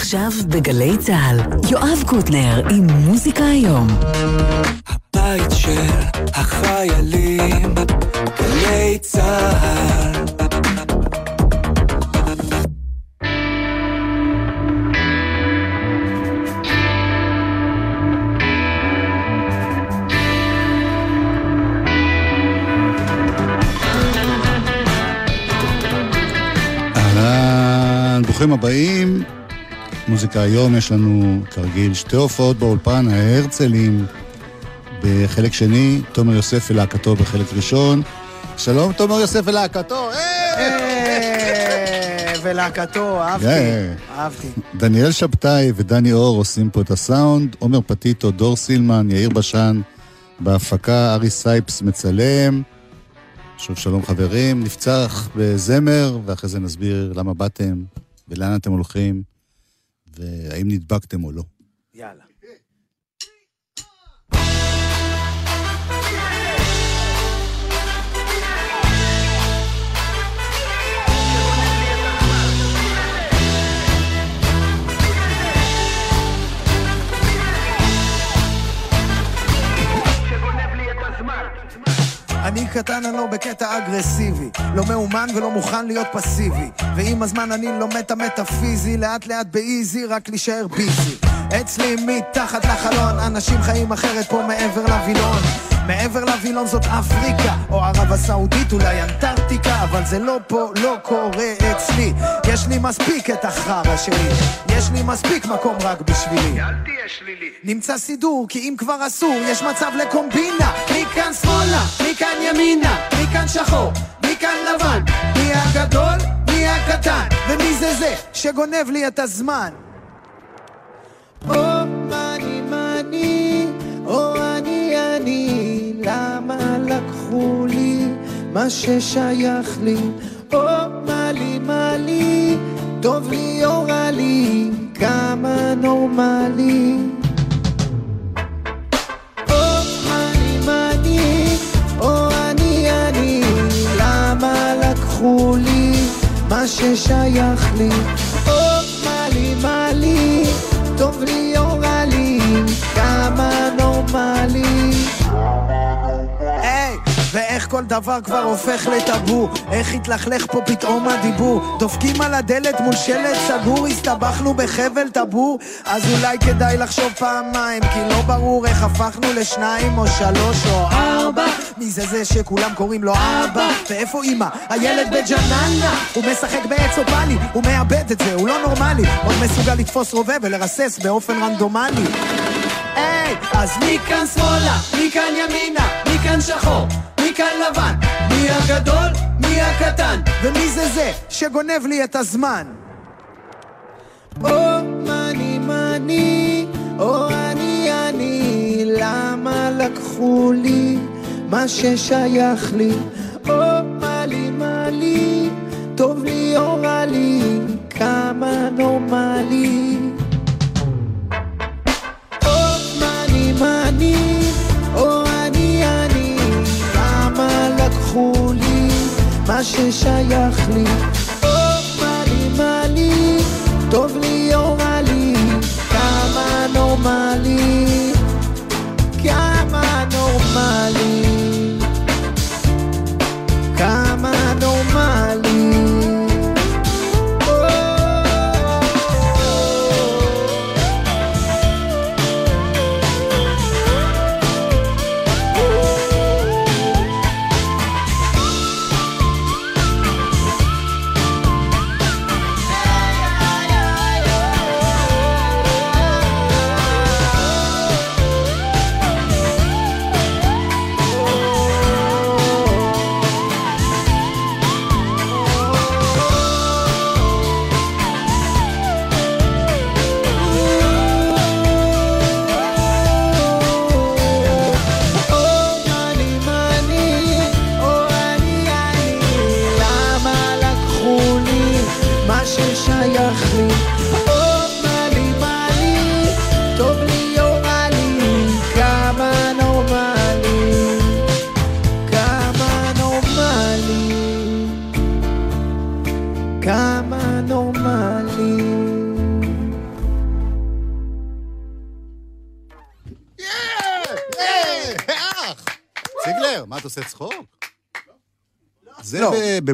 עכשיו בגלי צה"ל, יואב קוטנר עם מוזיקה היום. הבית של החיילים, גלי צה"ל ברוכים הבאים. מוזיקה היום, יש לנו כרגיל שתי הופעות באולפן, ההרצלים בחלק שני, תומר יוסף ולהקתו בחלק ראשון. שלום, תומר יוסף ולהקתו! אה, ולהקתו, אהבתי, אהבתי. דניאל שבתאי ודני אור עושים פה את הסאונד, עומר פטיטו, דור סילמן, יאיר בשן, בהפקה, ארי סייפס מצלם. שוב שלום חברים, נפצח בזמר, ואחרי זה נסביר למה באתם, ולאן אתם הולכים, והאם נדבקתם או לא. יאללה. אני קטן, אני לא בקטע אגרסיבי. לא מאומן ולא מוכן להיות פסיבי. ועם הזמן אני לומד את המטאפיזי, לאט לאט באיזי, רק להישאר ביזי. אצלי מתחת לחלון, אנשים חיים אחרת פה מעבר לווילון. מעבר לווילון זאת אפריקה, או ערב הסעודית, אולי אנטארקטיקה, אבל זה לא פה, לא קורה אצלי. יש לי מספיק את החרא שלי, יש לי מספיק מקום רק בשבילי. אל תהיה שלילי. נמצא סידור, כי אם כבר אסור, יש מצב לקומבינה. מכאן שמאלה, מכאן ימינה, מכאן שחור, מכאן לבן. מי הגדול, מי הקטן, ומי זה זה שגונב לי את הזמן. מה ששייך לי? או מאלי מאלי, טוב לי או רע לי, כמה נורמלי. או מאני מאני, או לקחו לי מה ששייך לי? טוב לי או רע לי, כמה נורמלי. ואיך כל דבר כבר הופך לטאבו? איך התלכלך פה פתאום הדיבור? דופקים על הדלת מול שלט סגור הסתבכנו בחבל טבור אז אולי כדאי לחשוב פעמיים כי לא ברור איך הפכנו לשניים או שלוש או ארבע. מי זה זה שכולם קוראים לו אבא? ואיפה אמא? הילד בג'ננה? הוא משחק בעץ אופלי הוא מאבד את זה, הוא לא נורמלי. עוד מסוגל לתפוס רובה ולרסס באופן רנדומלי. היי, אז מכאן שמאלה, מכאן ימינה, מכאן שחור, מכאן לבן, מי הגדול, מי הקטן, ומי זה זה שגונב לי את הזמן? או מאני מאני, או אני אני, למה לקחו לי מה ששייך לי? או מאלי מאלי, טוב לי או רע לי, כמה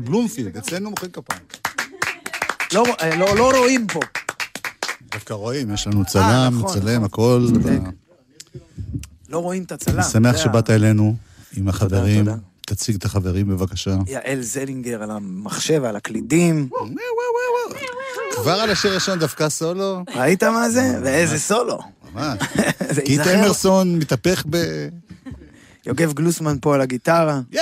בבלומפילד, אצלנו מוחאים כפיים. לא, אה, לא, לא רואים פה. דווקא רואים, יש לנו צלם, נכון, מצלם, נכון. הכל. צודק. לא רואים את הצלם. אני שמח שבאת אלינו עם החברים. תודה. תציג את החברים בבקשה. יעל זלינגר על המחשב ועל הקלידים. כבר על השיר הראשון דווקא סולו? ראית מה זה? ואיזה סולו. ממש. קיט. אמרסון מתהפך ב... יוגב גלוסמן פה על הגיטרה. יא!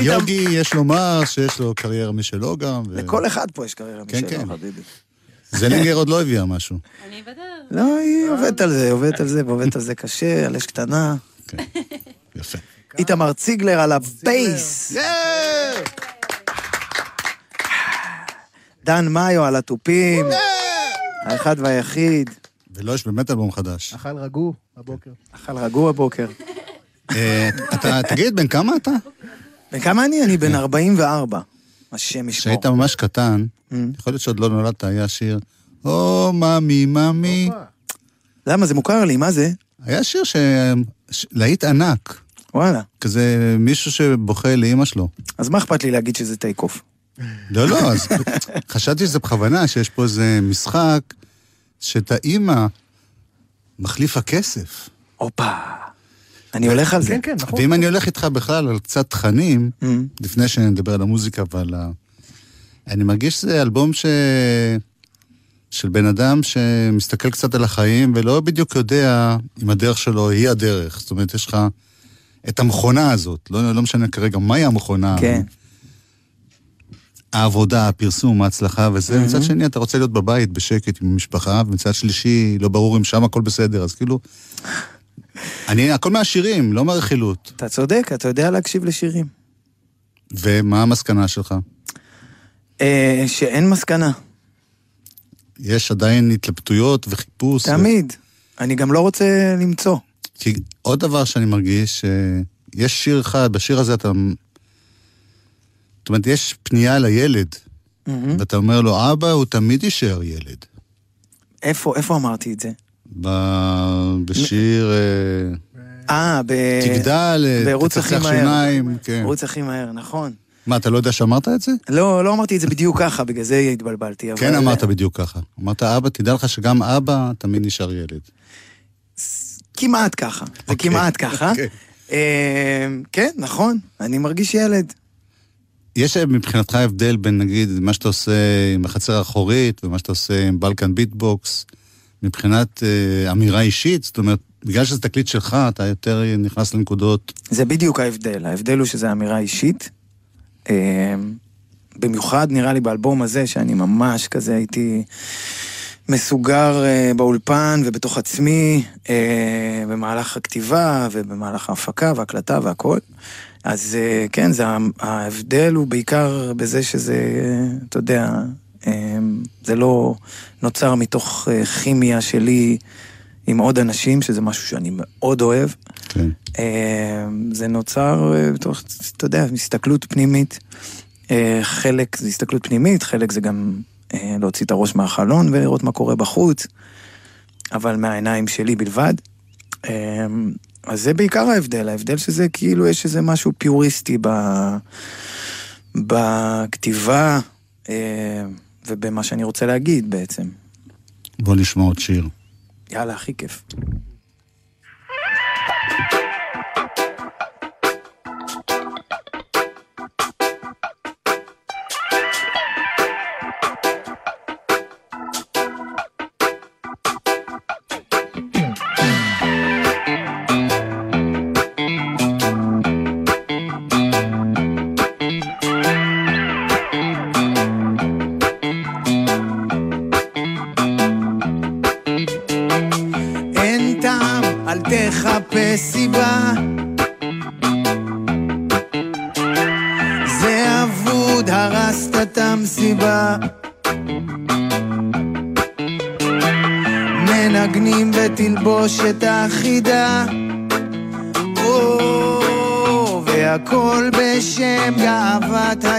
יוגי, יש לומר שיש לו קריירה משלו גם. ו- לכל אחד פה יש קריירה כן, משלו, כן. חביבי. זלינגר עוד לא הביאה משהו. אני בדרך. לא, היא עובדת על זה, עובדת על זה, ועובדת על זה קשה, על אש קטנה. יפה. איתמר ציגלר על הבייס. דן מאיו על התופים. האחד והיחיד. ולא, יש באמת אלבום חדש. אכל רגוע הבוקר. אכל רגוע בוקר. אה, אתה, תגיד, בן כמה אתה? בן כמה אני? אני בן 44. השם ישמור. כשהיית ממש קטן, Mm. יכול להיות שעוד לא נולדת, היה שיר, או מאמי, מאמי. למה? זה מוכר לי, מה זה? היה שיר ש... ש- להיט ענק. וואלה. כזה מישהו שבוכה לאימא שלו. אז מה אכפת לי להגיד שזה טייק אוף? לא, לא, אז חשבתי שזה בכוונה, שיש פה איזה משחק שאת האימא מחליף הכסף. הופה. אני הולך על זה. כן, כן, נכון. ואם אני הולך איתך בכלל על קצת תכנים, Mm. לפני שנדבר על המוזיקה ועל ה... אני מרגיש שזה אלבום ש... של בן אדם שמסתכל קצת על החיים ולא בדיוק יודע אם הדרך שלו היא הדרך. זאת אומרת, יש לך את המכונה הזאת, לא, לא משנה כרגע מהי המכונה. כן. העבודה, הפרסום, ההצלחה וזה. Mm-hmm. מצד שני, אתה רוצה להיות בבית בשקט עם המשפחה, ומצד שלישי, לא ברור אם שם הכל בסדר, אז כאילו... אני, הכל מהשירים, לא מהרכילות. אתה צודק, אתה יודע להקשיב לשירים. ומה המסקנה שלך? אה, שאין מסקנה. יש עדיין התלבטויות וחיפוש. תמיד. אני גם לא רוצה למצוא. כי עוד דבר שאני מרגיש, שיש שיר אחד, בשיר הזה אתה... זאת אומרת, יש פנייה לילד. ואתה אומר לו, אבא, הוא תמיד יישאר ילד. איפה, איפה אמרתי את זה? בשיר אה, אה, ב... תגדל, אה, תצחצח. שיניים, כן. ערוץ הכי מהר, נכון. מה, אתה לא יודע שאמרת את זה? לא, לא אמרתי את זה בדיוק ככה, בגלל זה התבלבלתי. אבל- כן אמרת בדיוק ככה. אמרת, אבא, תדע לך שגם אבא תמיד נשאר ילד. כמעט ככה. זה אוקיי, כמעט ככה. אוקיי. אה, כן, נכון, אני מרגיש ילד. יש מבחינתך הבדל בין, נגיד, מה שאתה עושה עם החצר האחורית ומה שאתה עושה עם בלקן ביטבוקס, מבחינת אה, אמירה אישית? זאת אומרת, בגלל שזה תקליט שלך, אתה יותר נכנס לנקודות... זה בדיוק ההבדל. ההבדל הוא שזו אמירה אישית. אה, במיוחד נראה לי באלבום הזה, שאני ממש כזה הייתי מסוגר אה, באולפן ובתוך עצמי, אה, במהלך הכתיבה ובמהלך ההפקה וההקלטה והכל. אז אה, כן, זה, ההבדל הוא בעיקר בזה שזה, אתה יודע, זה לא נוצר מתוך אה, כימיה שלי עם עוד אנשים, שזה משהו שאני מאוד אוהב. כן. אה, זה נוצר אה, בתוך, אתה יודע, הסתכלות פנימית. אה, חלק זה הסתכלות פנימית, חלק זה גם להוציא את הראש מהחלון ולראות מה קורה בחוץ, אבל מהעיניים שלי בלבד. אה, אז זה בעיקר ההבדל, ההבדל שזה כאילו יש איזה משהו פיוריסטי ב... בכתיבה ובמה שאני רוצה להגיד בעצם. בוא נשמע עוד שיר. יאללה, הכי כיף.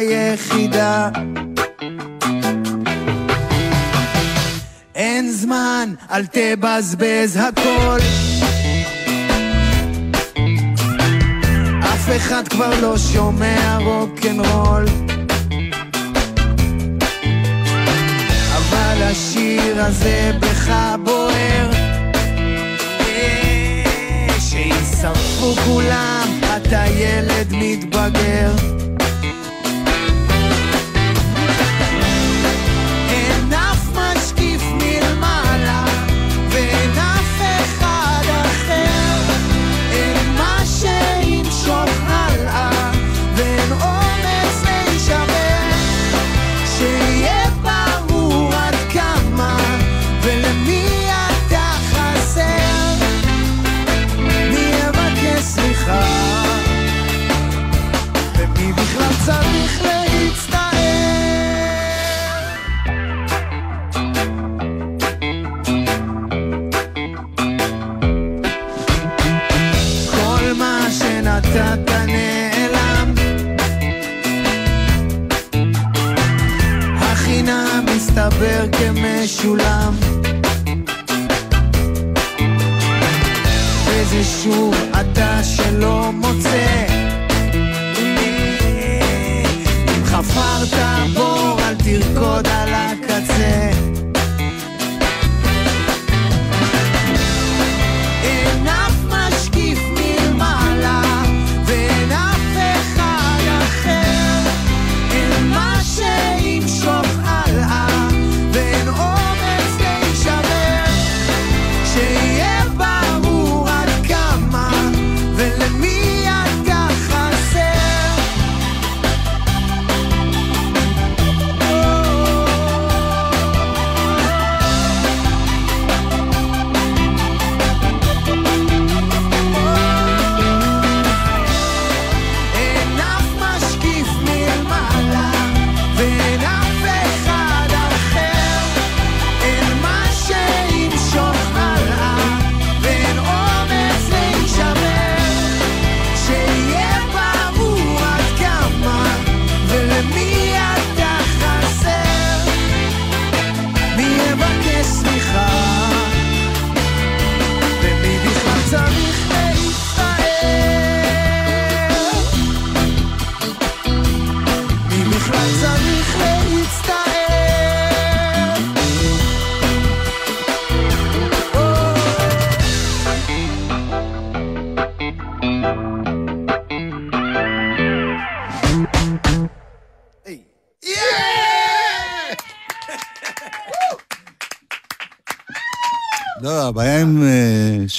היחידה. אין זמן, אל תבזבז הכל. אחד כבר לא שומע רוקנרול. אבל השיר הזה בך בוער. אה, שישרפו כולם, אתה ילד מתבגר.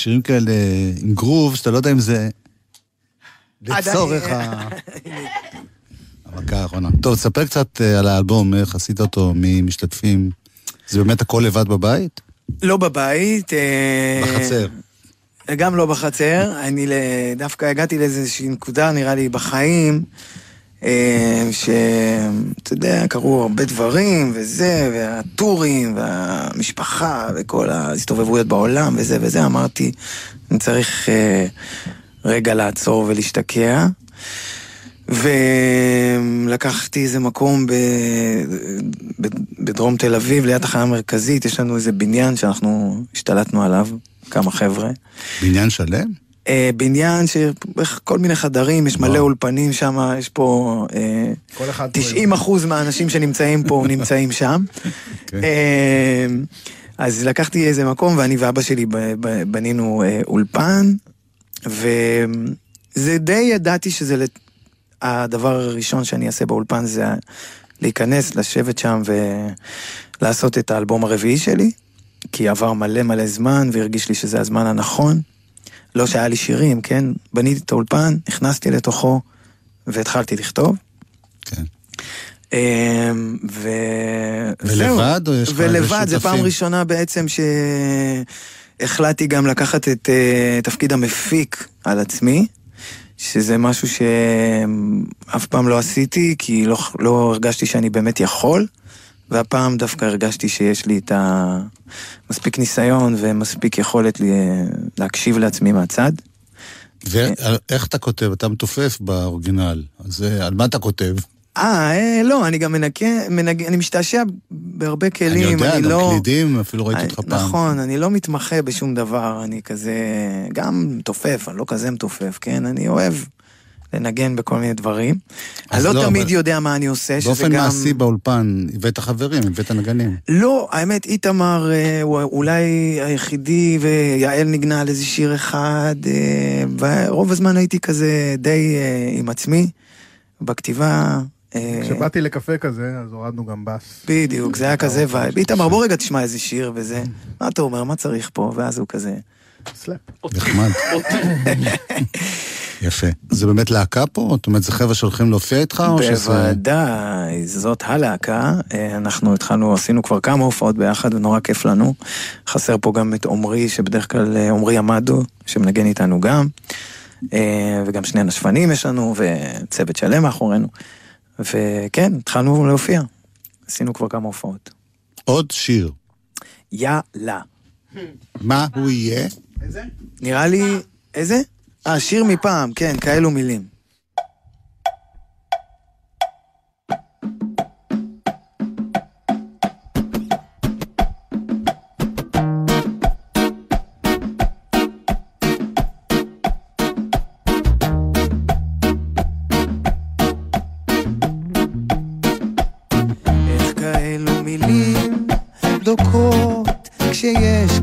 שירים כאלה, עם גרוב, שאתה לא יודע אם זה לצורך ה... המכה האחרונה. טוב, תספר קצת אה, על האלבום, איך עשית אותו, מי משתתפים. זה באמת הכל לבד בבית? לא בבית. אה, בחצר. גם לא בחצר, אני דווקא הגעתי לאיזושהי נקודה, נראה לי, בחיים, שאתה יודע, קרו הרבה דברים, וזה, והטורים, והמשפחה, וכל ההסתובבויות בעולם, וזה וזה, אמרתי, אני צריך אה, רגע לעצור ולהשתקע. ולקחתי איזה מקום ב... בדרום תל אביב, ליד התחנה המרכזית, יש לנו איזה בניין שאנחנו השתלטנו עליו, כמה חבר'ה. בניין שלם? אה, בניין שכל מיני חדרים, יש מלא. אולפנים שם, יש פה... אה, כל אחד פה 90 אחוז מהאנשים שנמצאים פה נמצאים שם. כן. אה, אז לקחתי איזה מקום ואני ואבא שלי בנינו אה, אולפן, וזה די ידעתי שזה לת- הדבר הראשון שאני אעשה באולפן זה להיכנס, לשבת שם ולעשות את האלבום הרביעי שלי, כי עבר מלא מלא זמן והרגיש לי שזה הזמן הנכון. לא שהיה לי שירים, כן? בניתי את האולפן, נכנסתי לתוכו והתחלתי לכתוב. כן. אמ, ו... ולבד, או יש לך ולבד, זו פעם? ראשונה בעצם שהחלטתי גם לקחת את אה, תפקיד המפיק על עצמי, שזה משהו שאף פעם לא עשיתי, כי לא, לא הרגשתי שאני באמת יכול, והפעם דווקא הרגשתי שיש לי את המספיק ניסיון ומספיק יכולת לי, להקשיב לעצמי מהצד. ואיך אתה כותב? אתה מתופף באורגינל, אז אה, על מה אתה כותב? אה, אה, לא, אני גם מנקה, מנג... אני משתעשע בהרבה כלים, אני יודע, גם לא... קלידים, אפילו ראיתי אני- אותך פעם. נכון, אני לא מתמחה בשום דבר, אני כזה... גם מתופף, אני לא כזה מתופף, כן? אני אוהב לנגן בכל מיני דברים. אני לא לא, תמיד אבל- יודע מה אני עושה, שזה באופן גם... מעשי באולפן, הבאת חברים, הבאת נגנים. לא, האמת, איתמר אה, הוא אולי היחידי, ויעל ניגנה על איזה שיר אחד, אה, ורוב הזמן הייתי כזה די אה, עם עצמי, בכתיבה. כשבאתי לקפה כזה, אז הורדנו גם בס. בדיוק, זה היה כזה vibe. איתמר, בוא רגע תשמע איזה שיר וזה. מה אתה אומר, מה צריך פה? ואז הוא כזה... slap. נחמד. יפה. זה באמת להקה פה? זאת אומרת, זה חבר'ה שהולכים להופיע איתך, או שזה... בוודאי, זאת הלהקה. אה, אנחנו התחלנו, עשינו כבר כמה הופעות ביחד ונורא כיף לנו. חסר פה גם את עמרי, שבדרך כלל אה, עמרי עמדו, שמנגן איתנו גם. אה, וגם שני נשפנים יש לנו, וצוות שלם מאחורינו. וכן, התחלנו להופיע. עשינו כבר כמה הופעות. עוד שיר. יאללה. מה הוא יהיה? נראה לי... איזה? אה, שיר מפעם, כן, כאלו מילים.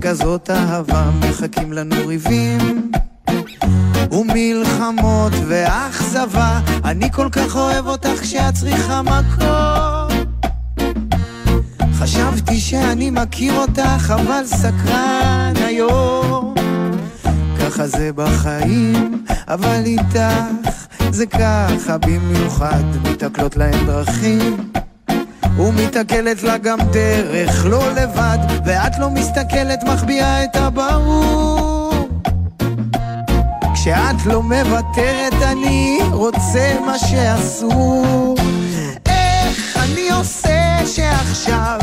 כזאת אהבה מחכים לנו ריבים ומלחמות ואכזבה. אני כל כך אוהב אותך כשאת צריכה מקום. חשבתי שאני מכיר אותך אבל סקרן היום. ככה זה בחיים אבל איתך זה ככה. במיוחד מתקלות להן דרכים ומתעכלת לה גם דרך לא לבד. ואת לא מסתכלת מחביאה את הברור כשאת לא מוותרת אני רוצה מה שאסור איך אני עושה שעכשיו?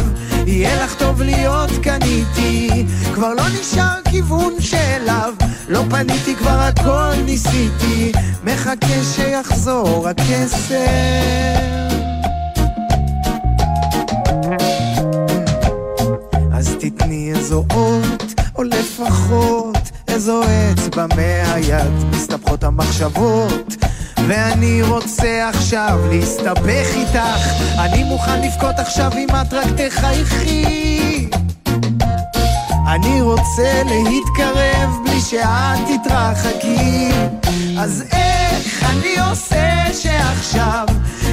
יהיה לך טוב להיות כאן איתי. כבר לא נשאר כיוון שאליו. לא פניתי כבר הכל ניסיתי. מחכה שיחזור הכסף. אז תתני איזו אות, או לפחות איזו אצבע מהיד, מסתבכות המחשבות. ואני רוצה עכשיו להסתבך איתך, אני מוכן לבכות עכשיו אם את רק תחייכי. אני רוצה להתקרב בלי שאת תתרחקי. אז איך אני עושה שעכשיו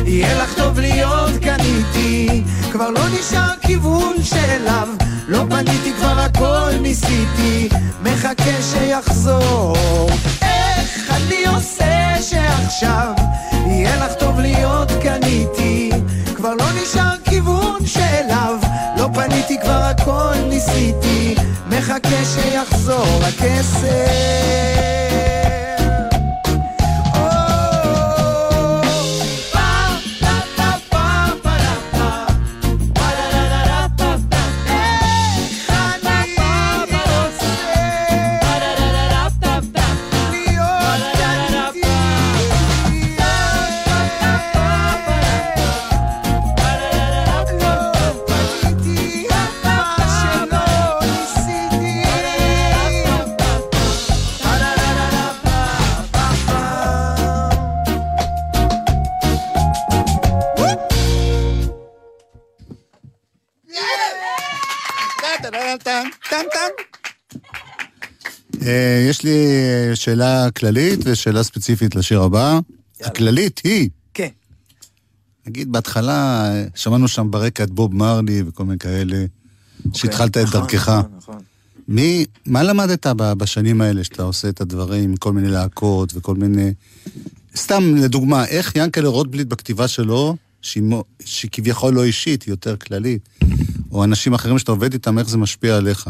יהיה לך טוב להיות כאן איתי? כבר לא נשאר כיוון שאליו לא פניתי כבר הכל ניסיתי מחכה שיחזור איך אני עושה שעכשיו יהיה לך טוב להיות כאן איתי? כבר לא נשאר כיוון שאליו לא פניתי כבר הכל ניסיתי מחכה שיחזור הכסף יש לי אה, שאלה כללית ושאלה ספציפית לשיר הבא. הכללית היא, כן. נגיד בהתחלה, אה, שמענו שם ברקע את בוב מרלי וכל מיני כאלה, שהתחלת את נכון, דרכך. נכון, נכון. מי, מה למדת בשנים האלה שאתה עושה את הדברים כל מיני להקות וכל מיני... סתם לדוגמה, איך ינקלה רוטבליט בכתיבה שלו, שהיא, מו- שהיא כביכול לא אישית, היא יותר כללית, או אנשים אחרים שאתה עובד איתם, איך זה משפיע עליך?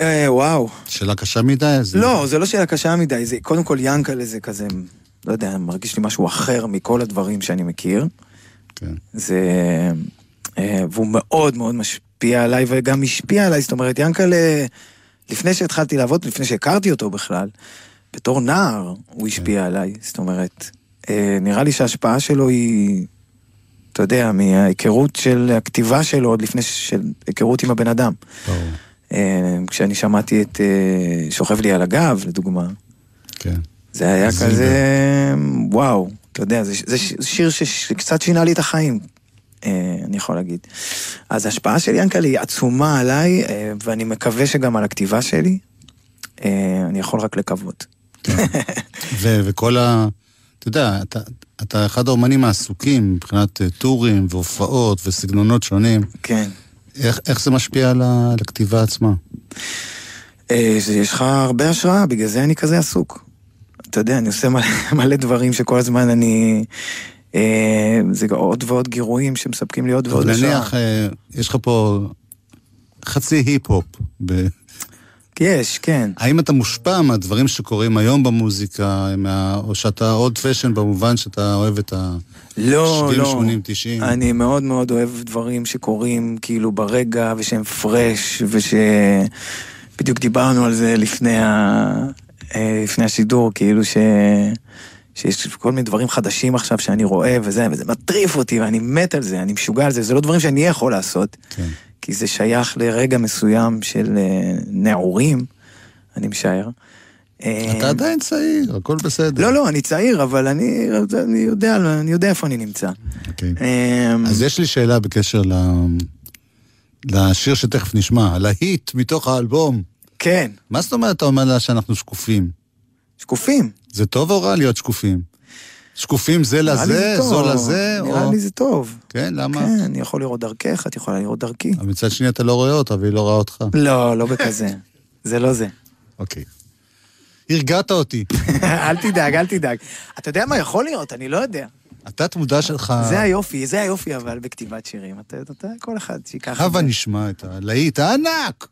אה, וואו. שאלה קשה מדי? זה... לא, זה לא שאלה קשה מדי, זה קודם כל ינקלה זה כזה, לא יודע, מרגיש לי משהו אחר מכל הדברים שאני מכיר. כן. זה... אה, והוא מאוד מאוד משפיע עליי, וגם השפיע עליי, זאת אומרת, ינקלה, לפני שהתחלתי לעבוד, לפני שהכרתי אותו בכלל, בתור נער הוא השפיע עליי, זאת אומרת, אה, נראה לי שההשפעה שלו היא, אתה יודע, מההיכרות של הכתיבה שלו, עוד לפני של היכרות עם הבן אדם. ברור. אה, כשאני שמעתי את אה, שוכב לי על הגב, לדוגמה, כן. זה היה זילבר. כזה, וואו, אתה יודע, זה, זה שיר שקצת שינה לי את החיים, אה, אני יכול להגיד. אז ההשפעה של ינקלה היא עצומה עליי, ואני מקווה שגם על הכתיבה שלי. אני יכול רק לקוות. ו- וכל ה... אתה יודע, אתה, אתה אחד האומנים העסוקים מבחינת טורים והופעות וסגנונות שונים. כן. איך, איך זה משפיע על, ה, על הכתיבה עצמה? אה, יש לך הרבה השראה, בגלל זה אני כזה עסוק. אתה יודע, אני עושה מלא, מלא דברים שכל הזמן אני... אה, זה עוד ועוד גירויים שמספקים לי עוד ועוד השראה. נניח, אה, יש לך פה חצי היפ-הופ. ב... יש, כן. האם אתה מושפע מהדברים שקורים היום במוזיקה, מה... או שאתה עוד פשן במובן שאתה אוהב את ה... לא, 70, לא. 80, 90? אני מאוד מאוד אוהב דברים שקורים כאילו ברגע, ושהם פרש, וש... בדיוק דיברנו על זה לפני, ה... אה, לפני השידור, כאילו ש... שיש כל מיני דברים חדשים עכשיו שאני רואה וזה, וזה מטריף אותי ואני מת על זה, אני משוגע על זה, זה לא דברים שאני יכול לעשות, כן. כי זה שייך לרגע מסוים של אה, נעורים, אני משער. אה, אתה עדיין צעיר, הכל בסדר. לא, לא, אני צעיר, אבל אני, אני, יודע, אני יודע איפה אני נמצא. אוקיי. אמ, אז יש לי שאלה בקשר ל... לשיר שתכף נשמע, הלהיט מתוך האלבום. כן, מה זאת אומרת אתה אומר לה שאנחנו שקופים? שקופים. זה טוב או רע להיות שקופים? שקופים זה לזה. זו לזה, נראה או... לי זה טוב. כן, למה? כן, אני יכול לראות דרכך, את יכולה לראות דרכי. אבל מצד שני אתה לא רואה אותה והיא לא רואה אותך. לא, לא בכזה. זה לא זה. אוקיי. הרגעת אותי. אל תדאג, אל תדאג. אתה יודע מה יכול להיות? אני לא יודע. התת-מודע שלך... זה היופי, זה היופי אבל בכתיבת שירים. אתה, אתה, כל אחד שיקח את הבה זה. נשמע את הלהיט הענק!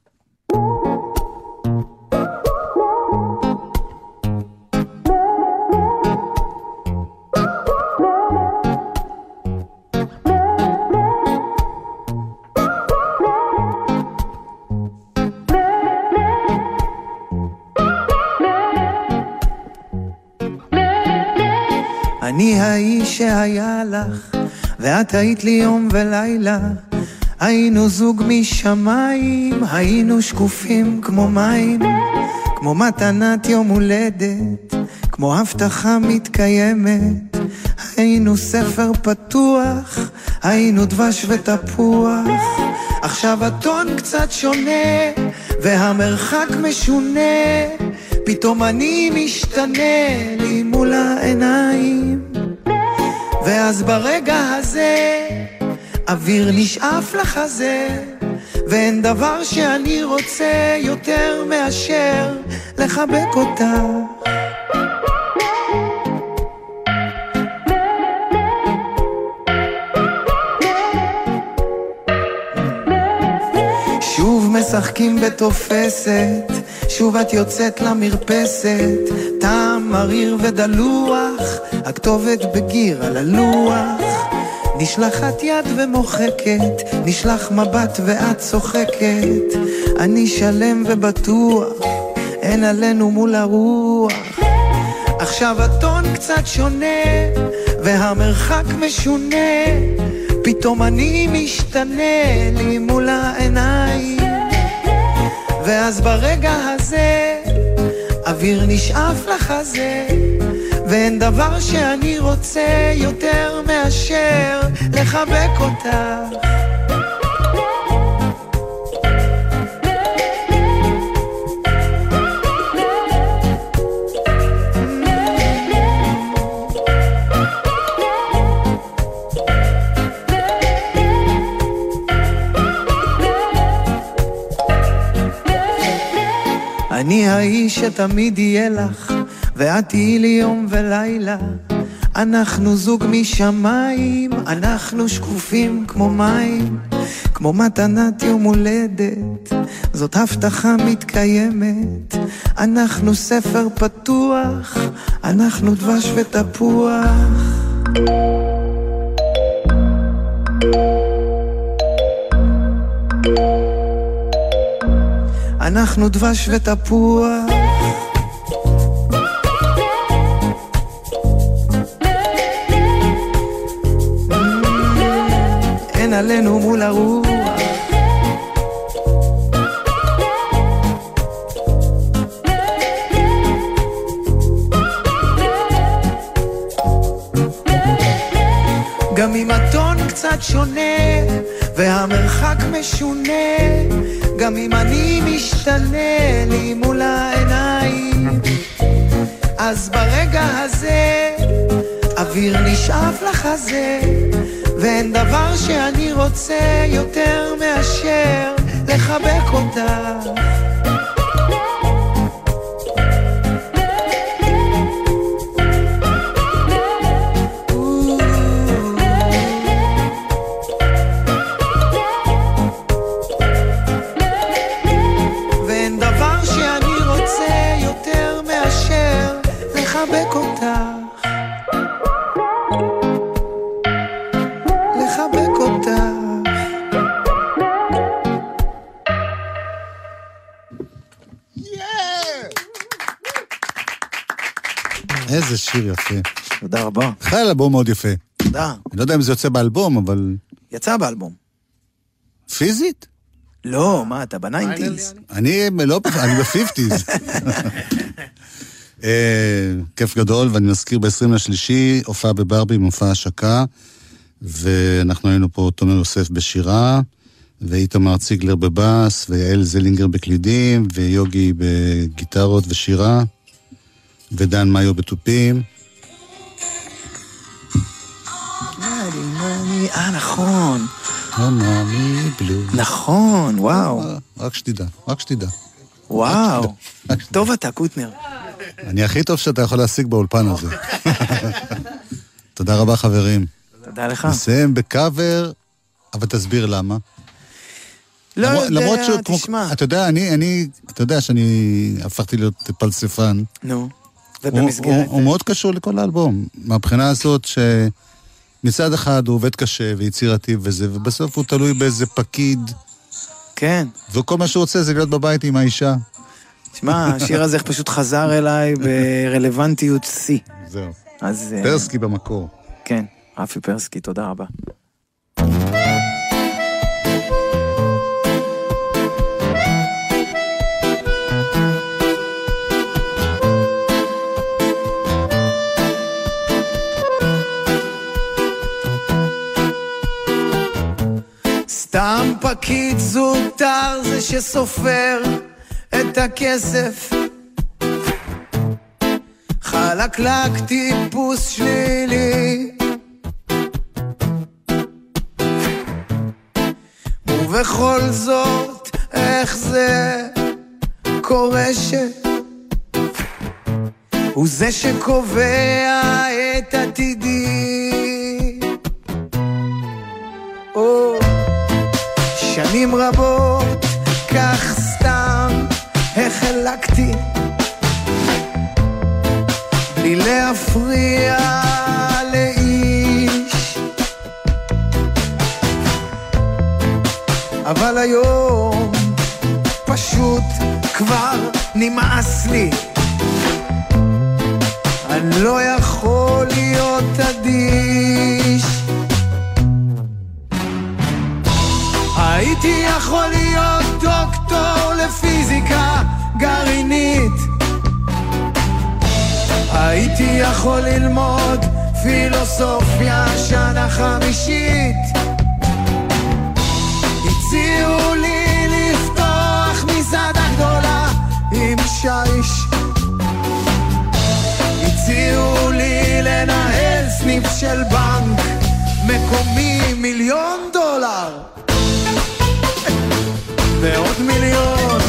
אני האיש שהיה לך, ואת היית לי יום ולילה. היינו זוג משמיים, היינו שקופים כמו מים, כמו מתנת יום הולדת, כמו הבטחה מתקיימת. היינו ספר פתוח, היינו דבש ותפוח. עכשיו הטון קצת שונה, והמרחק משונה. פתאום אני משתנה לי מול העיניים. ואז ברגע הזה, אוויר נשאף לחזה, ואין דבר שאני רוצה יותר מאשר לחבק אותך. שוב משחקים בתופסת, שוב את יוצאת למרפסת, טעם מריר ודלוח, הכתובת בגיר על הלוח. נשלחת יד ומוחקת, נשלח מבט ואת צוחקת, אני שלם ובטוח, אין עלינו מול הרוח. עכשיו הטון קצת שונה, והמרחק משונה, פתאום אני משתנה לי מול העיניים. ואז ברגע הזה, אוויר נשאף לחזה, ואין דבר שאני רוצה יותר מאשר לחבק אותך. אני האיש שתמיד יהיה לך, ואת תהיי לי יום ולילה. אנחנו זוג משמיים, אנחנו שקופים כמו מים, כמו מתנת יום הולדת, זאת הבטחה מתקיימת. אנחנו ספר פתוח, אנחנו דבש ותפוח. אנחנו דבש ותפוח. אין עלינו מול הרוח. גם אם הטון קצת שונה והמרחק משונה, גם אם אני משתנה לי מול העיניים. אז ברגע הזה, אוויר נשאף לחזה, ואין דבר שאני רוצה יותר מאשר לחבק אותך. בכלל אלבום מאוד יפה. תודה. אני לא יודע אם זה יוצא באלבום, אבל... יצא באלבום. פיזית? לא, מה, אתה ב nineties? אני לא, אני ב fifties. אה, כיף גדול, ואני מזכיר, ב-20 לשלישי, הופעה בברבי, מופע השקה, ואנחנו היינו פה תומר יוסף בשירה, ואיתמר ציגלר בבאס, ויעל זלינגר בקלידים, ויוגי בגיטרות ושירה, ודן מאיו בתופים. אה, נכון. מאמי בלו. נכון, וואו. רק שתדע, רק שתדע. וואו. טוב אתה, קוטנר. אני הכי טוב שאתה יכול להשיג באולפן הזה. תודה רבה, חברים. תודה לך. נסיים בקאבר, אבל תסביר למה. לא למרות- למרות יודע, שהוא כמו- תשמע. אתה יודע, אני, אני, אתה יודע שאני הפכתי להיות פלספן. נו. הוא, ובמסגרת... הוא, הוא מאוד קשור לכל האלבום. מהבחינה הזאת שמצד אחד הוא עובד קשה ויצירתי וזה, ובסוף הוא תלוי באיזה פקיד, כן. וכל מה שהוא רוצה זה להיות בבית עם האישה. תשמע, השיר הזה פשוט חזר אליי ברלוונטיות שיא. זהו. אז... אה, פרסקי במקור. כן, רפי פרסקי, תודה רבה. סתם פקיד זוטר זה שסופר את הכסף. חלקלק טיפוס שלילי. ובכל זאת איך זה קורה ש... הוא זה שקובע את עתידי שנים רבות כך סתם החלקתי. בלי להפריע לאיש. אבל היום פשוט כבר נמאס לי. אני לא יכול יכול להיות דוקטור לפיזיקה גרעינית. הייתי יכול ללמוד פילוסופיה שנה חמישית. הציעו לי לפתוח מסעדה גדולה עם שיש. הציעו לי לנהל סניף של בנק מקומי מיליון דולר ועוד מיליון.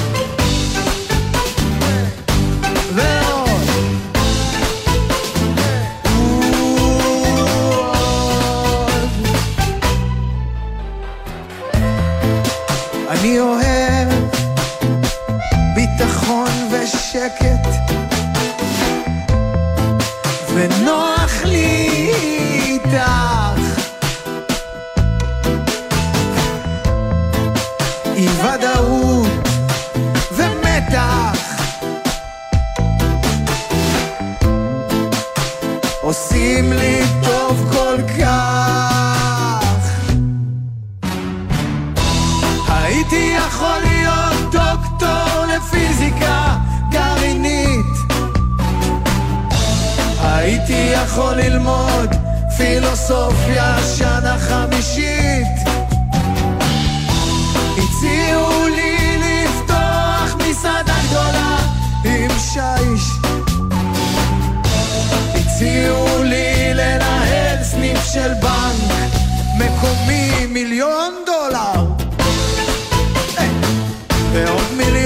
אני אוהב ביטחון ושקט. ונוח לי פילוסופיה שנה חמישית הציעו לי לפתוח מסעדה גדולה עם שיש. הציעו לי לנהל סניף של בנק מקומי מיליון דולר. אה, ועוד מיליון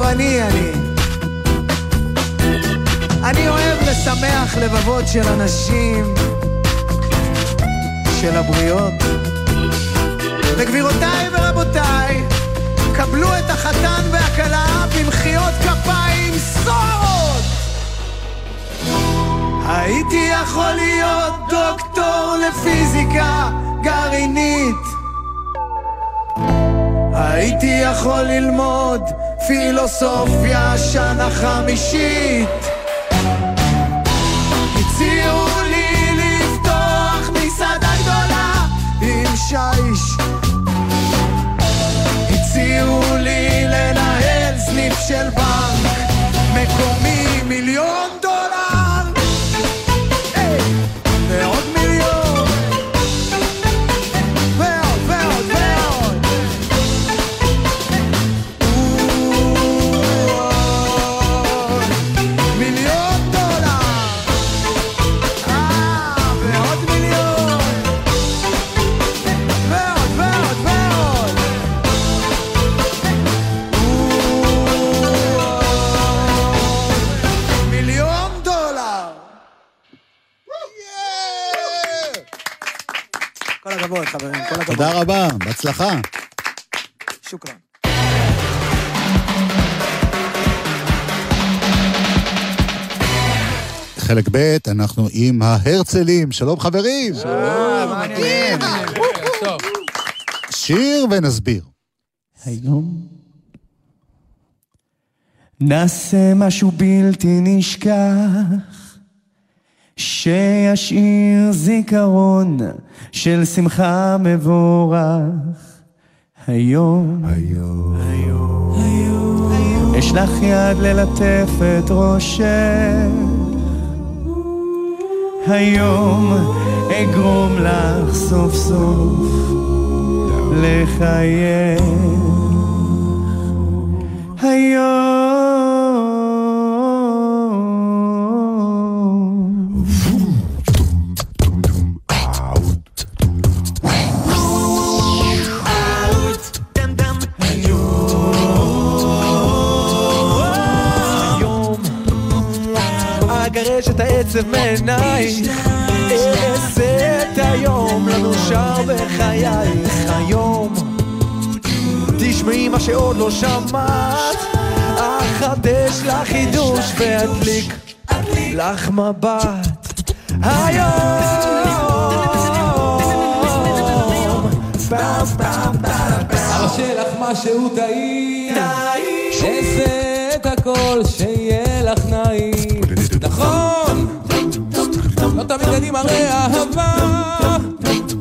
חומרני, אני. אני אוהב לשמח לבבות של אנשים, של הבריות. וגבירותיי ורבותיי, קבלו את החתן והכלה במחיאות כפיים סוערות! הייתי יכול להיות דוקטור לפיזיקה גרעינית. הייתי יכול ללמוד פילוסופיה שנה חמישית. הציעו בהצלחה. שוכרן. חלק ב', אנחנו עם ההרצלים. שלום חברים. שיר ונסביר. היום נעשה משהו בלתי נשכח שישאיר זיכרון של שמחה מבורך. היום. אשלח יד ללטף את ראשך. היום אגרום לך סוף סוף לחייך. היום את העצב מעינייך אעשה את היום למאושר בחייך היום. תשמעי מה שעוד לא שמעת. אחדש לך חידוש ואדליק לך מבט. היום. ארשה לך משהו טעים, אעשה את הכל שיהיה לך נעים. נכון, תמיד אני מראה אהבה,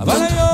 אבל היום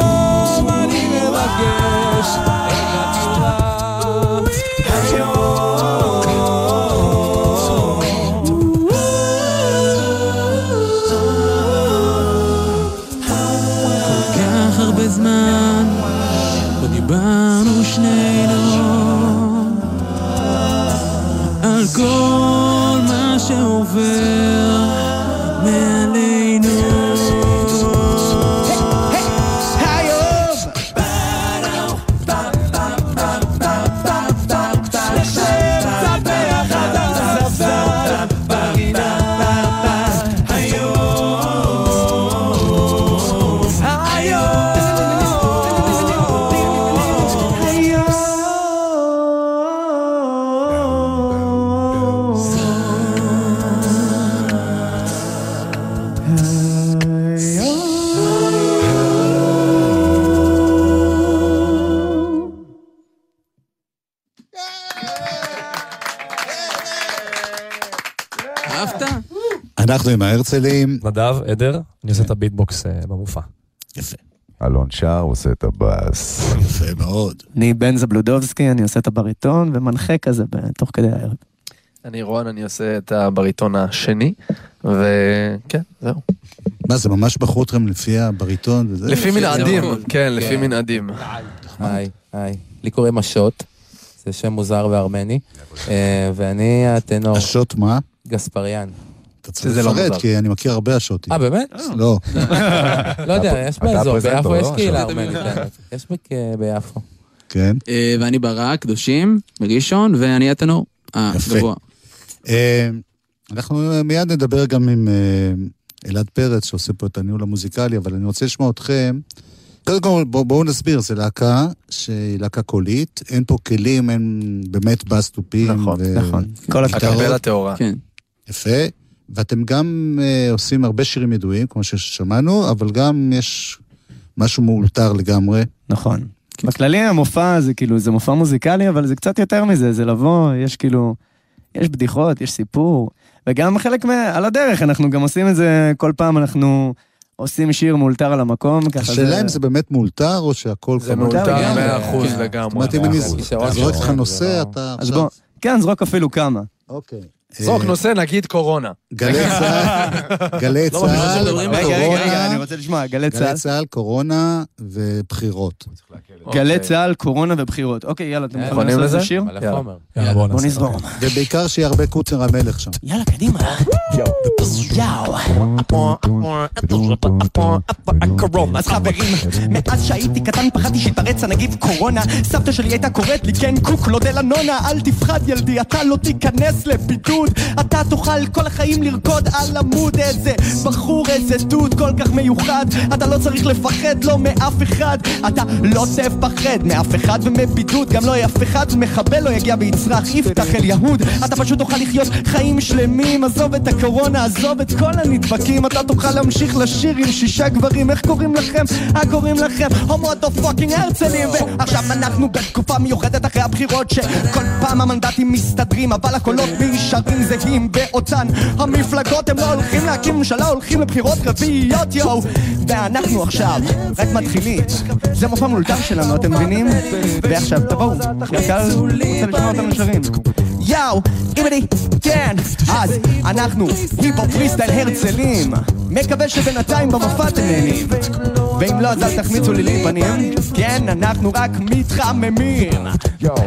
אנחנו עם ההרצלים. נדב, עדר, אני עושה את ה beatbox אה, במופע. יפה. אלון שר עושה את הבאס. יפה מאוד. אני בן זבלודובסקי, אני עושה את הבריטון ומנחה כזה תוך כדי הערב. אני רון, אני עושה את הבריטון השני, וכן, זהו. מה, זה ממש בחרו אתכם לפי הבריטון? לפי מנעדים, כן, לפי כן. מנעדים. היי, היי. לי קוראים אשות, זה שם מוזר וארמני, אה, ואני הטנור. אשות מה? גספריאן. אתה צריך לפרט, כי אני מכיר הרבה אשוטים. אה, באמת? לא. לא יודע, יש באזור, ביפו יש קהילה. ארמנית. יש בכ- ביפו. כן. אה, ואני ברק, קדושים, בראשון, ואני הטנור. אה, יפה. גבוה. אה, אנחנו מיד נדבר גם עם אה, אלעד פרץ, שעושה פה את הניהול המוזיקלי, אבל אני רוצה לשמוע אתכם. קודם כל, בואו בוא נסביר, זו להקה שהיא להקה קולית, אין פה כלים, אין באמת בס תופים. נכון, ו- נכון. כל. הקפלה טהורה. כן. יפה. ואתם גם אה, עושים הרבה שירים ידועים, כמו ששמענו, אבל גם יש משהו מאולתר לגמרי. נכון. בכללי המופע זה כאילו, זה מופע מוזיקלי, אבל זה קצת יותר מזה, זה לבוא, יש כאילו, יש בדיחות, יש סיפור, וגם חלק מה... על הדרך, אנחנו גם עושים את זה, כל פעם אנחנו עושים שיר מאולתר על המקום, ככה השאלה אם זה באמת מאולתר, או שהכל... זה כמובן- מאולתר לגמרי. 100% כן. לגמרי. זאת אומרת, אם אני זורק לך שלכם, נושא, זה לא- אתה אז עכשיו... בוא, כן, זרוק אפילו כמה. אוקיי. זרוק אה, נושא, נגיד קורונה. גלי צה"ל, גלי לא צה"ל, קורונה, גלי צה"ל. גלי צה"ל, קורונה ובחירות. גלי צה"ל, קורונה ובחירות. אוקיי, יאללה, אתם מוכנים לזה? יאללה. בואו בוא. נזרום. ובעיקר שיהיה הרבה קוצר המלך שם. יאללה, קדימה. קורונה. אז חברים, מאז שהייתי קטן פחדתי שיתפרץ הנגיף קורונה סבתא שלי הייתה קוראת לי כן קוק לא דלנונה אל תפחד ילדי אתה לא תיכנס לבידוד אתה תוכל כל החיים לרקוד על עמוד איזה בחור איזה דוד כל כך מיוחד. אתה לא צריך לפחד לא מאף אחד. אתה לא תפחד מאף אחד ומבידוד גם לא אף אחד. מחבל לא יגיע ויצרח יפתח אל יהוד. אתה פשוט תוכל לחיות חיים שלמים. עזוב את הקורונה עזוב את כל הנדבקים. אתה תוכל להמשיך לשיר עם שישה גברים. איך קוראים לכם? אה קוראים לכם הומודו פאקינג הרצלים. ועכשיו אנחנו בתקופה מיוחדת אחרי הבחירות שכל פעם המנדטים מסתדרים אבל הקולות נשארים זהים באותן המפלגות. הם לא הולכים להקים ממשלה הולכים לבחירות רביעיות יואו. ואנחנו עכשיו רק מתחילים. זה מופע מאולתר שלנו אתם מבינים? ועכשיו תבואו. הקהל רוצה לשמוע אותנו שרים יאו, אימדי, כן, אז אנחנו היפ-הופ פריסטייל הרצלים. מקווה שבינתיים במופע אתם נהנים ואם לא אז אל תחמיצו לי לי פנים כן, אנחנו רק מתחממים.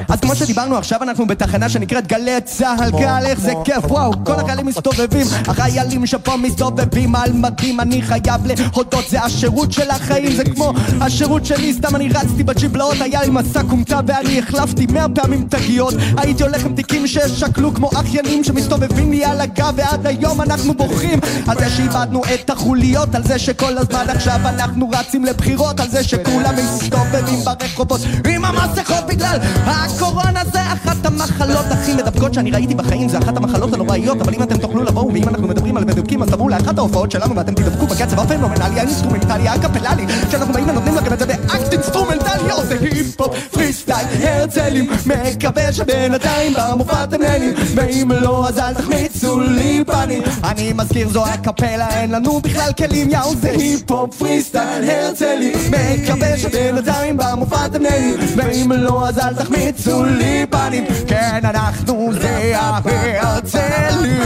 אז כמו שדיברנו עכשיו אנחנו בתחנה שנקראת גלי צהל. גל איך זה כיף. וואו כל החיילים מסתובבים. החיילים שפה מסתובבים על מדים. אני חייב להודות זה השירות של החיים. זה כמו השירות שלי סתם אני רצתי בג'יבלאות היה לי מסע כומתה ואני החלפתי מאה פעמים תגיות הייתי הולך עם תיקים ששקלו כמו אחיינים שמסתובבים לי על הגב ועד היום אנחנו בוכים. על זה שאיבדנו את החוליות על זה שכל הזמן עכשיו אנחנו רצים לבחירות על זה שכולם מסתובבים ברחובות עם המסכות בגלל הקורונה זה אחת המחלות הכי מדבקות שאני ראיתי בחיים. זה אחת המחלות הנוראיות אבל אם אתם תוכלו לבוא ואם אנחנו מדברים על מדבקים אז תבואו לאחת ההופעות שלנו ואתם תדבקו בקצב הפנומנלי האינסטרומנטלי האקפלי שאנחנו באים ונותנים לכם את זה באקט אינסטרומנטלי. או זה היפ-הופ פרי סטייל הרצלים מקווה שבינתיים במופע אתם נהנים ואם לא אז אל תחמיצו לי פנים. אני מזכיר זו אקפלה אין לנו בכלל כלים. יאו זה היפ-הופ פרי סטייל הרצלים מקווה שבינתיים במופע אתם נהנים ואם לא אז אל תחמיצו לי פנים כן אנחנו זה ההרצלים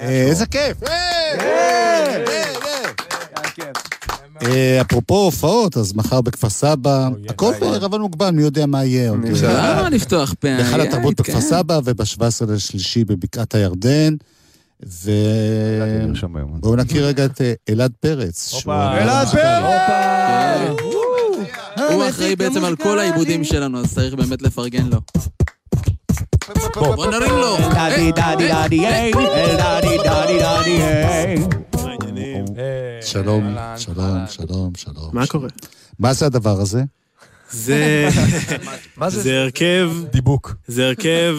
אה, איזה כיף! אה, אפרופו הופעות, אז מחר בכפר סבא, הכל בערבון מוגבל, מי יודע מה יהיה. למה לפתוח פה? בהיכל התרבות בכפר כן. סבא וב-17 לשלישי בבקעת הירדן. ו... בואו נכיר רגע את אה, אלעד פרץ. אלעד פרץ! הוא אחראי בעצם על כל העיבודים שלנו, אז צריך באמת לפרגן לו. בוא נרים לו. דדי דדי דדי דדי דדי דדי שלום, שלום, שלום, שלום. מה קורה? מה זה הדבר הזה? זה... מה זה? זה הרכב... דיבוק. זה הרכב...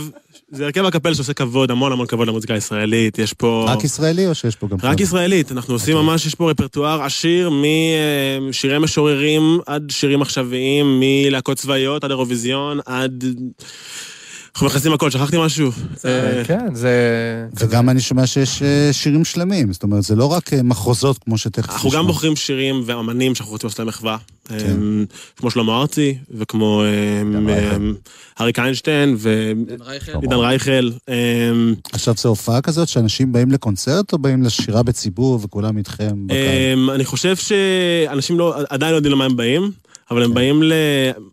זה הרכב הקפל שעושה כבוד, המון המון כבוד למוזיקה הישראלית. יש פה... רק ישראלי או שיש פה גם... רק ישראלית. אנחנו עושים ממש, יש פה רפרטואר עשיר משירי משוררים עד שירים עכשוויים, מלהקות צבאיות עד אירוויזיון, עד אנחנו מכניסים הכל, שכחתי משהו? אה, כן, זה... וגם אני שומע שיש אה, שירים שלמים, זאת אומרת, זה לא רק אה, מחוזות כמו שתכף אנחנו גם בוחרים שירים ואמנים שאנחנו רוצים לעשות להם מחווה. אמ, כמו שלמה ארצי, וכמו אריק איינשטיין, ועידן רייכל. עכשיו, זו הופעה כזאת שאנשים באים לקונצרט או באים לשירה בציבור וכולם איתכם בקהל? אני חושב שאנשים לא, עדיין לא יודעים למה הם באים, אבל כן. הם באים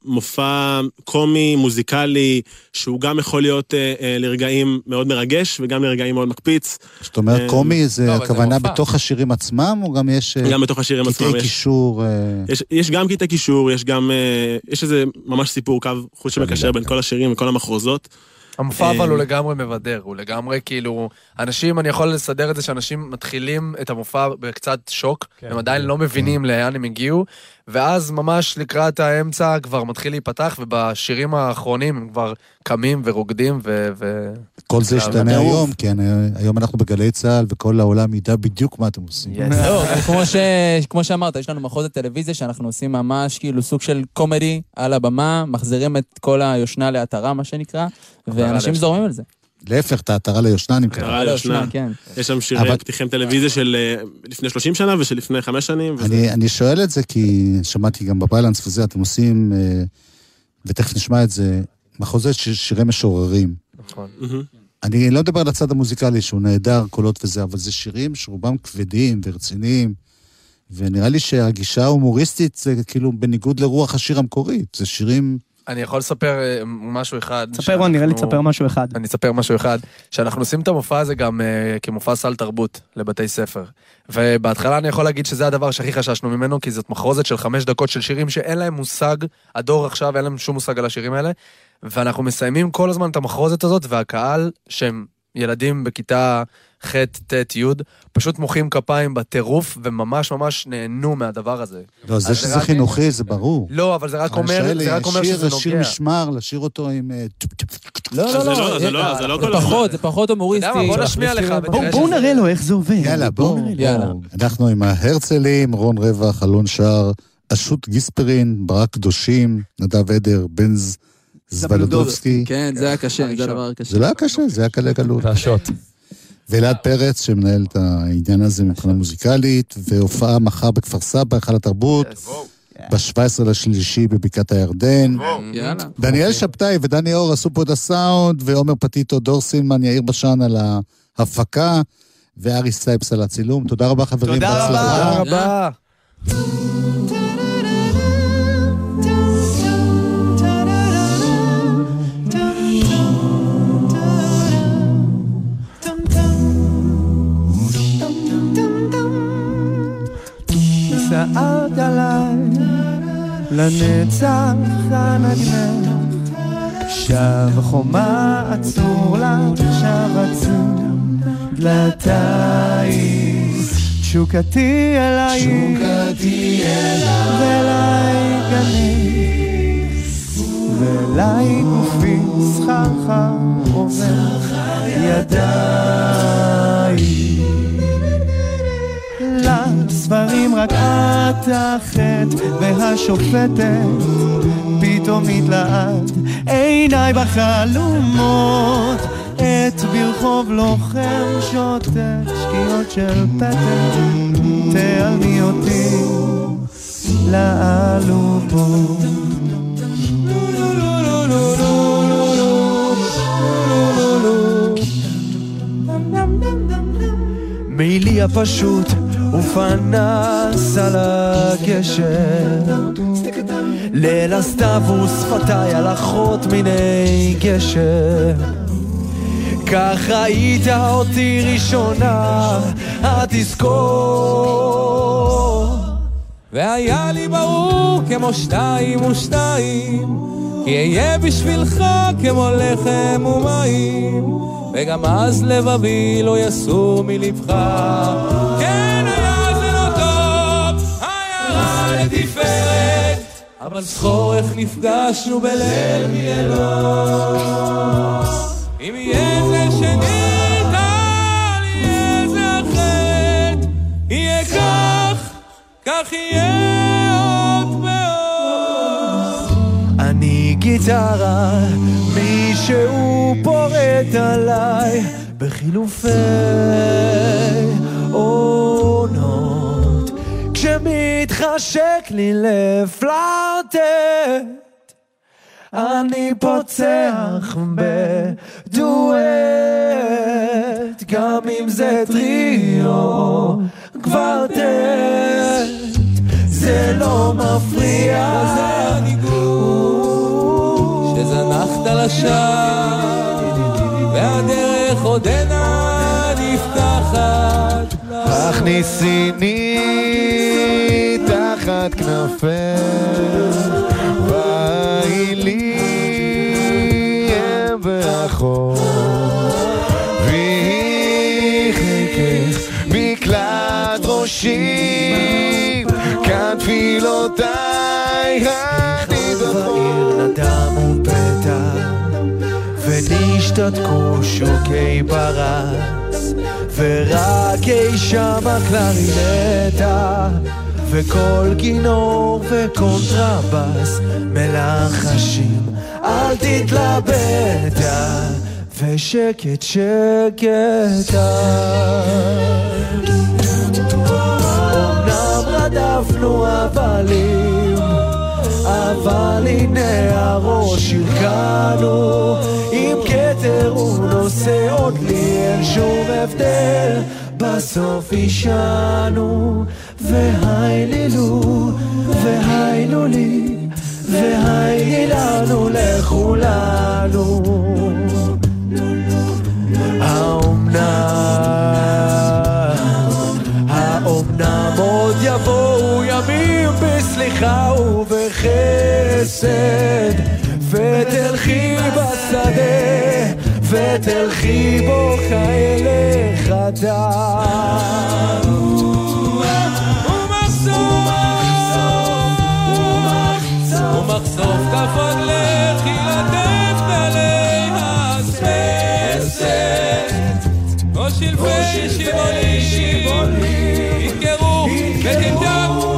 למופע קומי, מוזיקלי, שהוא גם יכול להיות אה, אה, לרגעים מאוד מרגש וגם לרגעים מאוד מקפיץ. זאת אומרת, אמ, קומי זה לא, אבל הכוונה. בתוך השירים עצמם, או גם יש... אה, גם בתוך השירים עצמם קטעי יש. קישור... אה, יש, יש גם קטעי קישור, יש גם, אה, יש איזה ממש סיפור קו חוט שמקשר בין כל השירים וכל המחרוזות. המופע אבל אה, הוא לגמרי מבדר, הוא לגמרי כאילו... אנשים, אני יכול לסדר את זה שאנשים מתחילים את המופע בקצת שוק, הם עדיין לא מבינים לאן הם הגיעו, ואז ממש לקראת האמצע כבר מתחיל להיפתח, ובשירים האחרונים הם כבר קמים ורוקדים ו... ו... כל זה ישתנה. היום, כן, היום אנחנו בגלי צה"ל וכל העולם ידע בדיוק מה אתם עושים. לא, כמו ש- כמו שאמרת, יש לנו מחוז הטלוויזיה שאנחנו עושים ממש כאילו סוג של קומדי על הבמה, מחזירים את כל היושנה לעטרה, מה שנקרא, ואנשים. זורמים על זה. להפך, את העטרה ליושנה אני מקווה. קרא ליושנה. כן. יש שם שירי אבל- פתיחים טלוויזיה של אה, לפני 30 שנה ושל לפני 5 שנים. וזה- אני, אני שואל את זה כי שמעתי גם בבלנס וזה, אתם עושים, אה, ותכף נשמע את זה, מחוזות של שירי משוררים. נכון. אני לא מדבר על הצד המוזיקלי שהוא נהדר, קולות וזה, אבל זה שירים שרובם כבדים ורציניים, ונראה לי שהגישה ההומוריסטית זה כאילו בניגוד לרוח השיר המקורית. זה שירים... אני יכול לספר אה, משהו אחד. ספר, רון, נראה לי תספר משהו אחד. אני אספר משהו אחד, שאנחנו עושים את המופע הזה גם uh, כמופע סל תרבות לבתי ספר. ובהתחלה אני יכול להגיד שזה הדבר שהכי חששנו ממנו, כי זאת מחרוזת של חמש דקות של שירים שאין להם מושג, הדור עכשיו אין להם שום מושג על השירים האלה, ואנחנו מסיימים כל הזמן את המחרוזת הזאת, והקהל, שהם ילדים בכיתה ח', ט', י', פשוט מוחאים כפיים בטירוף, וממש ממש נהנו מהדבר הזה. לא, זה שזה רק- חינוכי זה ברור. לא, אבל זה רק אומר, שואל, זה רק אומר שזה נוגע. שיר משמר, לשיר אותו עם... אה, לא, לא, לא, זה לא- זה לא כל פחות, זה פחות הומוריסטי. אתה יודע מה, בוא נשמיע לך, בואו בואו נראה לו איך זה עובד. יאללה, בואו. יאללה. אנחנו עם ההרצלים, רון רווח, אלון שער, אשות גיספרין, ברק קדושים, נדב עדר, בנז זבלודובסקי. כן, זה היה קשה, זה הדבר הקשה. זה לא היה קשה, זה היה קלה קלות. והשוט. ואלעד פרץ, שמנהל את העניין הזה מבחינה מוזיקלית, והופעה מחר בכפר סבא, היכל התרבות, ב-17 לשלישי בבקעת הירדן. דניאל שבתאי ודני אור עשו פה את הסאונד, ועומר פטיטו, דור סילמן, יאיר בשן על ההפקה, וארי סייפס על הצילום. תודה רבה, חברים. תודה בהצלחה. רבה. צעד עליי לנצח הנגנך שב חומה עצור לה שב עצום דלתיים תשוקתי אליי תשוקתי החטא והשופטת פתאום מתלהט עיניי בחלומות את ברחוב לוחם שוטט שקיעות של פטר. תעלמי אותי לעלומות מילי הפשוט ופנס על הגשר. ליל הסתיו ושפתיי על אחות מיני גשר. כך ראית אותי ראשונה, התזכור והיה לי ברור כמו שתיים ושתיים, כי אהיה בשבילך כמו לחם ומים, וגם אז לבבי לא יסור מלבך. אבל זכור איך נפגשנו בליל מיילות. אם יהיה זה שנית, אל יהיה זה אחרת, יהיה כך, כך יהיה עוד ועוד. אני גיטרה, מישהו פורט עליי בחילופי עונות, כשמתחשק לי לפלרטט, אני פוצח בדואט, גם אם זה טריו, קוורטט, זה לא מפריע, זה הניגוד שזנחת לשווא, והדרך עודנה נפתחת. הכניסיני תחת כנפך, ואי לי אם ואחור, ויהי מקלט ראשי, כאן תפילותיי ונשתתקו שוקי פרס, ורק אי שם הקלרינטה, וכל כינור וקונטרבס מלחשים, אל תתלבטה, ושקט שקט אמנם רדפנו הבלים, אבל הנה הראש הרכנו, עם כתר ונושא עוד לי אין שום הבדל, בסוף אישנו, והיילילו, והיינו לי, והי לנו לכולנו. ובחסד, ותלכי בשדה, ותלכי בו כאלה חדה. ומחשוף כף רגלך ילדך גלי הספסת או שלפי שיבולי יזכרו ותמתק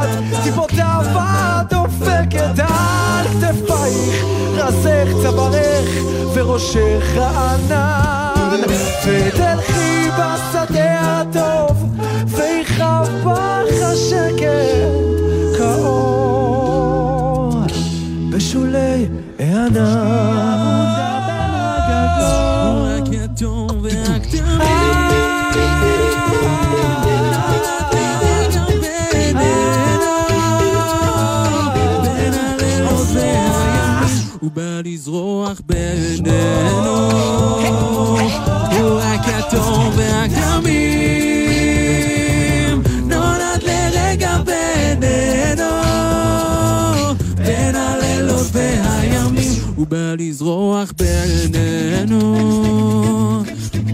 בדד, טיפותיו הדופקת על כתפייך, רזך צווארך וראשך רענן, ותלכי בשדה הטוב, ויכאב בך השקט כאור בשולי הענן. הוא בא לזרוח בינינו. הוא רק יתום והכתמים נולד לרגע בינינו. בין הלילות והימים הוא בא לזרוח בינינו.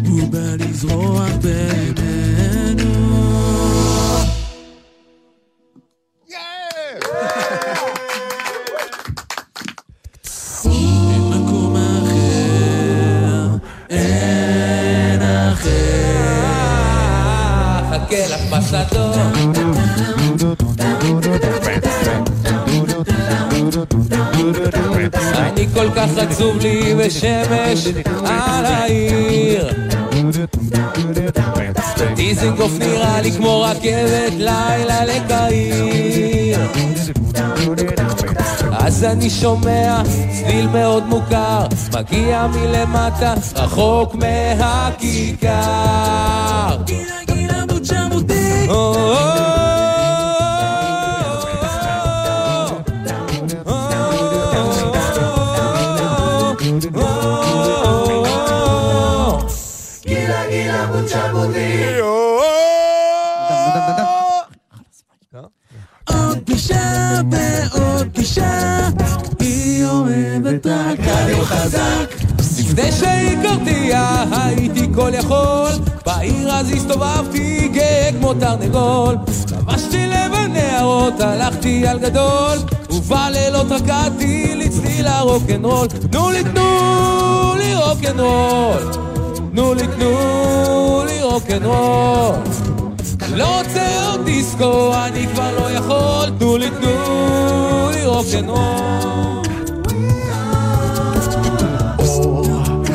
הוא בא לזרוח בינינו חכה לך בשדות. אני כל כך עצוב לי בשמש על העיר. דיזינגוף נראה לי כמו רכבת לילה לקהיר. אז אני שומע צליל מאוד מוכר, מגיע מלמטה, רחוק מהכיכר. גילה גילה. גילה. לפני שהכרתיה הייתי כל יכול, בעיר אז הסתובבתי כמו תרנגול. לבשתי לבן נערות, הלכתי על גדול, ובלילות רקדתי לצליל הרוקנרול. תנו לי, תנו לי רוקנרול, תנו לי, תנו לי רוקנרול. לא רוצה דיסקו, אני כבר לא יכול, תנו לי, תנו לי רוקנרול.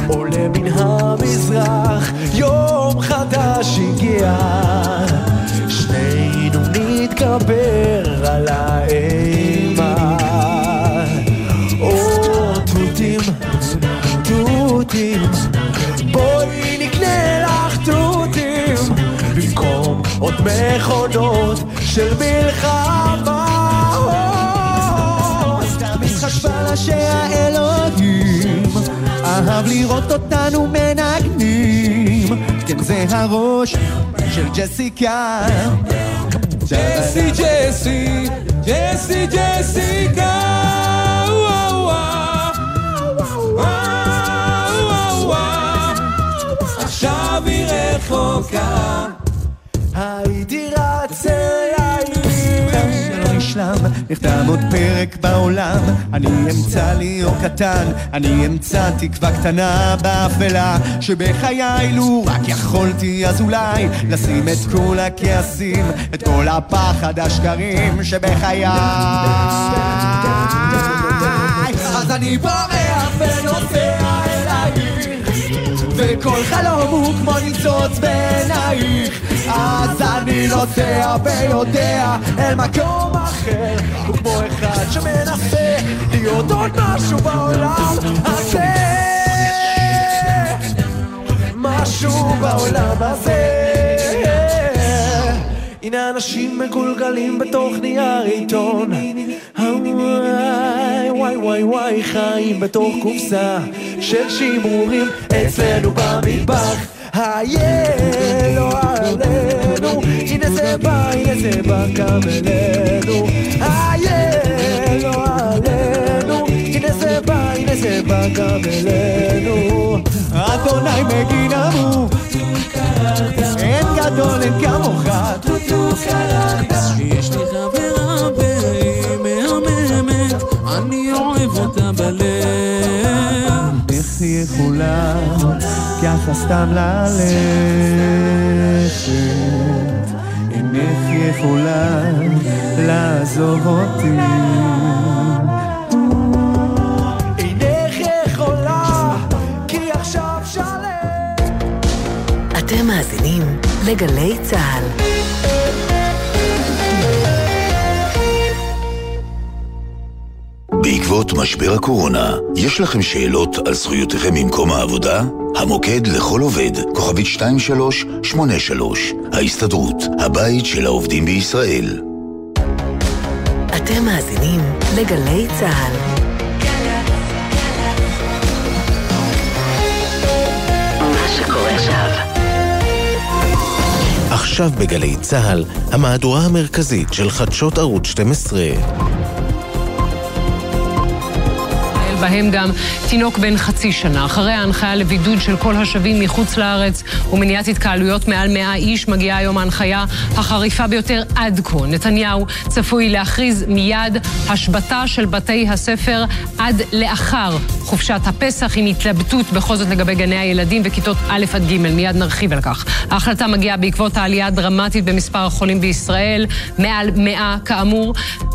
עולה מן המזרח, יום חדש הגיע, עוד מכונות של מלחמה. סתם משחק בלה שהאלוהים אהב לראות אותנו מנגנים כן זה הראש של ג'סיקה ג'סי, ג'סי, ג'סי, ג'סיקה. עכשיו היא רחוקה. נשלם, נחתם עוד פרק בעולם. אני אמצא לי אור קטן, אני אמצא תקווה קטנה באפלה שבחיי לו רק יכולתי אז אולי לשים את כל הכעסים, את כל הפחד השקרים שבחיי. אז אני בורח ונוסע וכל חלום הוא כמו ניצוץ בעינייך. אז אני נוסע ויודע אל מקום אחר הוא כמו אחד שמנסה להיות עוד משהו בעולם הזה. משהו בעולם הזה. הנה אנשים מגולגלים בתוך נייר עיתון. וואי וואי וואי וואי חיים בתוך קופסה של שימורים. אצלנו במטבח היי לא עלינו הנה זה בא הנה זה בא גם אלינו היי לא עלינו הנה זה בא הנה זה בא גם אלינו אדוני מגין אהוב אין גדול אין כמוך סתם ללכת? היא יכולה לעזוב אותי? אינך יכולה, כי עכשיו שלם. אתם מאזינים לגלי צה"ל. בעקבות משבר הקורונה, יש לכם שאלות על זכויותיכם ממקום העבודה? המוקד לכל עובד, כוכבית 2383, ההסתדרות, הבית של העובדים בישראל. אתם מאזינים לגלי צה"ל. עכשיו בגלי צה"ל, המהדורה המרכזית של חדשות ערוץ 12. בהם גם תינוק בן חצי שנה. אחרי ההנחיה לבידוד של כל השבים מחוץ לארץ ומניעת התקהלויות מעל 100 איש, מגיעה היום ההנחיה החריפה ביותר עד כה. נתניהו צפוי להכריז מיד השבתה של בתי הספר עד לאחר חופשת הפסח, עם התלבטות בכל זאת לגבי גני הילדים וכיתות א' עד ג', מיד נרחיב על כך. ההחלטה מגיעה בעקבות העלייה הדרמטית במספר החולים בישראל, מעל 100 כאמור.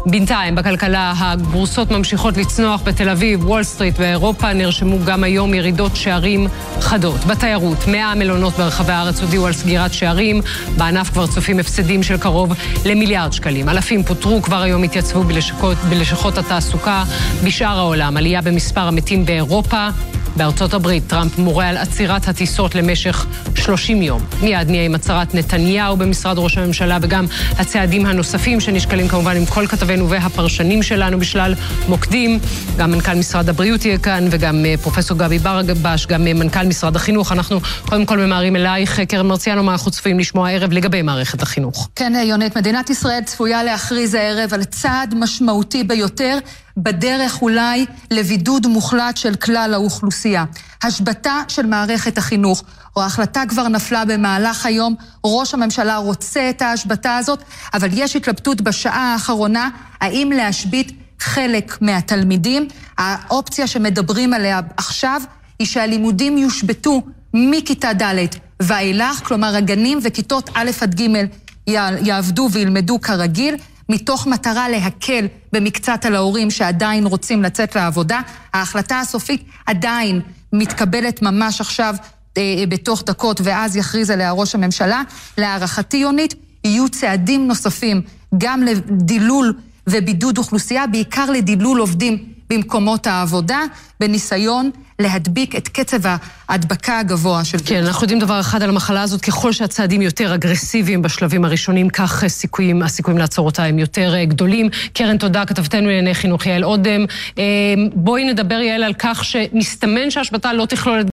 בינתיים בכלכלה הבורסות ממשיכות לצנוח בתל אביב, וול סטריט ואירופה נרשמו גם היום ירידות שערים חדות. בתיירות, 100 מלונות ברחבי הארץ הודיעו על סגירת שערים, בענף כבר צופים הפסדים של קרוב למיליארד שקלים. אלפים פוטרו, כבר היום התייצבו בלשכות, בלשכות התעסוקה. בשאר העולם, עלייה במספר המתים באירופה. בארצות הברית טראמפ מורה על עצירת הטיסות למשך 30 יום. מיד נהיה עם הצהרת נתניהו במשרד ראש הממשלה וגם הצעדים הנוספים שנשקלים כמובן עם כל כתבינו והפרשנים שלנו בשלל מוקדים. גם מנכ"ל משרד הבריאות יהיה כאן וגם אה, פרופסור גבי ברבש, גם אה, מנכ"ל משרד החינוך. אנחנו קודם כל ממהרים אלייך, קרן מרציאנו, מה אנחנו צפויים לשמוע הערב לגבי מערכת החינוך. כן, יונית, מדינת ישראל צפויה להכריז הערב על צעד משמעותי ביותר בדרך אולי לבידוד מוחלט של כלל האוכלוסייה. השבתה של מערכת החינוך, או ההחלטה כבר נפלה במהלך היום, ראש הממשלה רוצה את ההשבתה הזאת, אבל יש התלבטות בשעה האחרונה האם להשבית חלק מהתלמידים. האופציה שמדברים עליה עכשיו היא שהלימודים יושבתו מכיתה ד' ואילך, כלומר הגנים וכיתות א' עד ג' יעבדו וילמדו כרגיל, מתוך מטרה להקל במקצת על ההורים שעדיין רוצים לצאת לעבודה. ההחלטה הסופית עדיין מתקבלת ממש עכשיו אה, בתוך דקות, ואז יכריז עליה ראש הממשלה. להערכתי, יונית, יהיו צעדים נוספים גם לדילול ובידוד אוכלוסייה, בעיקר לדילול עובדים במקומות העבודה, בניסיון להדביק את קצב ההדבקה הגבוה של... כן, אנחנו יודעים דבר אחד על המחלה הזאת, ככל שהצעדים יותר אגרסיביים בשלבים הראשונים, כך סיכויים, הסיכויים לעצור אותה הם יותר אה, גדולים. קרן, תודה, כתבתנו לענייני חינוך יעל אודם. אה, בואי נדבר, יעל, על כך שמסתמן שההשבתה לא תכלול את...